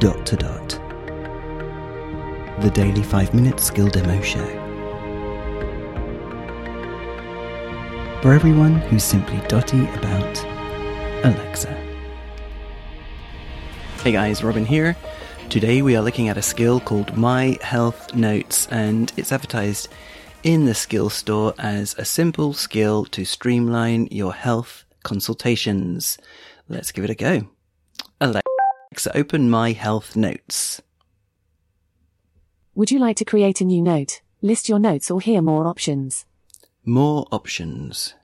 dot to dot. The daily 5 minute skill demo show. For everyone who's simply dotty about Alexa. Hey guys, Robin here. Today we are looking at a skill called My Health Notes and it's advertised in the skill store as a simple skill to streamline your health consultations. Let's give it a go. Alexa, open My Health Notes. Would you like to create a new note, list your notes or hear more options? More options.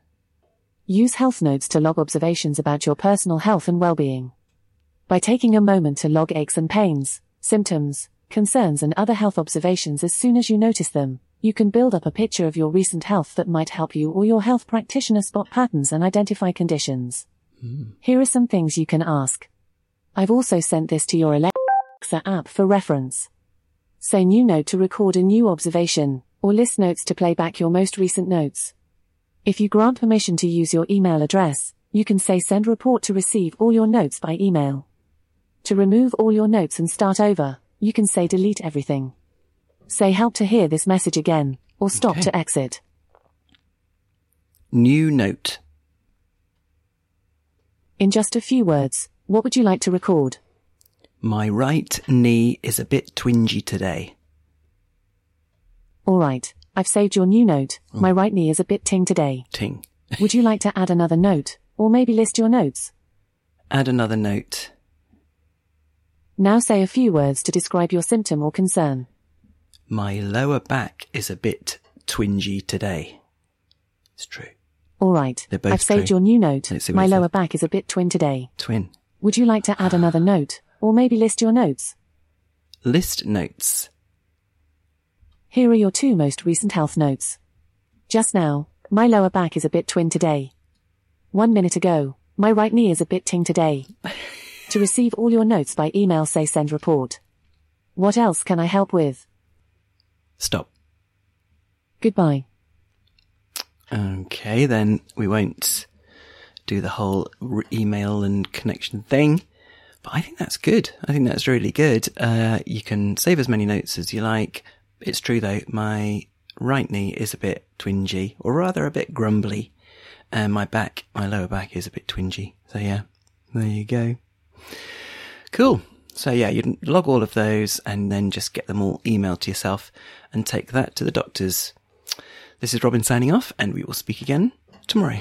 Use health notes to log observations about your personal health and well-being. By taking a moment to log aches and pains, symptoms, concerns and other health observations as soon as you notice them, you can build up a picture of your recent health that might help you or your health practitioner spot patterns and identify conditions. Hmm. Here are some things you can ask. I've also sent this to your Alexa app for reference. Say new note to record a new observation, or list notes to play back your most recent notes. If you grant permission to use your email address, you can say send report to receive all your notes by email. To remove all your notes and start over, you can say delete everything. Say help to hear this message again, or stop Okay. to exit. New note. In just a few words, what would you like to record? My right knee is a bit twingy today. Alright, I've saved your new note. Oh. My right knee is a bit ting today. Ting. Would you like to add another note, or maybe list your notes? Add another note. Now say a few words to describe your symptom or concern. My lower back is a bit twingy today. It's true. Alright, They're both I've saved true. your new note. Let's see what My lower back is a bit twin today. Twin. Would you like to add another note, or maybe list your notes? List notes. Here are your two most recent health notes. Just now, my lower back is a bit twin today. One minute ago, my right knee is a bit ting today. to receive all your notes by email say send report. What else can I help with? Stop. Goodbye. Okay, then we won't do the whole email and connection thing. But I think that's good. I think that's really good. Uh, you can save as many notes as you like. It's true though, my right knee is a bit twingy, or rather a bit grumbly. And my back, my lower back is a bit twingy. So yeah, there you go. Cool. So yeah, you log all of those and then just get them all emailed to yourself and take that to the doctors. This is Robin signing off, and we will speak again tomorrow.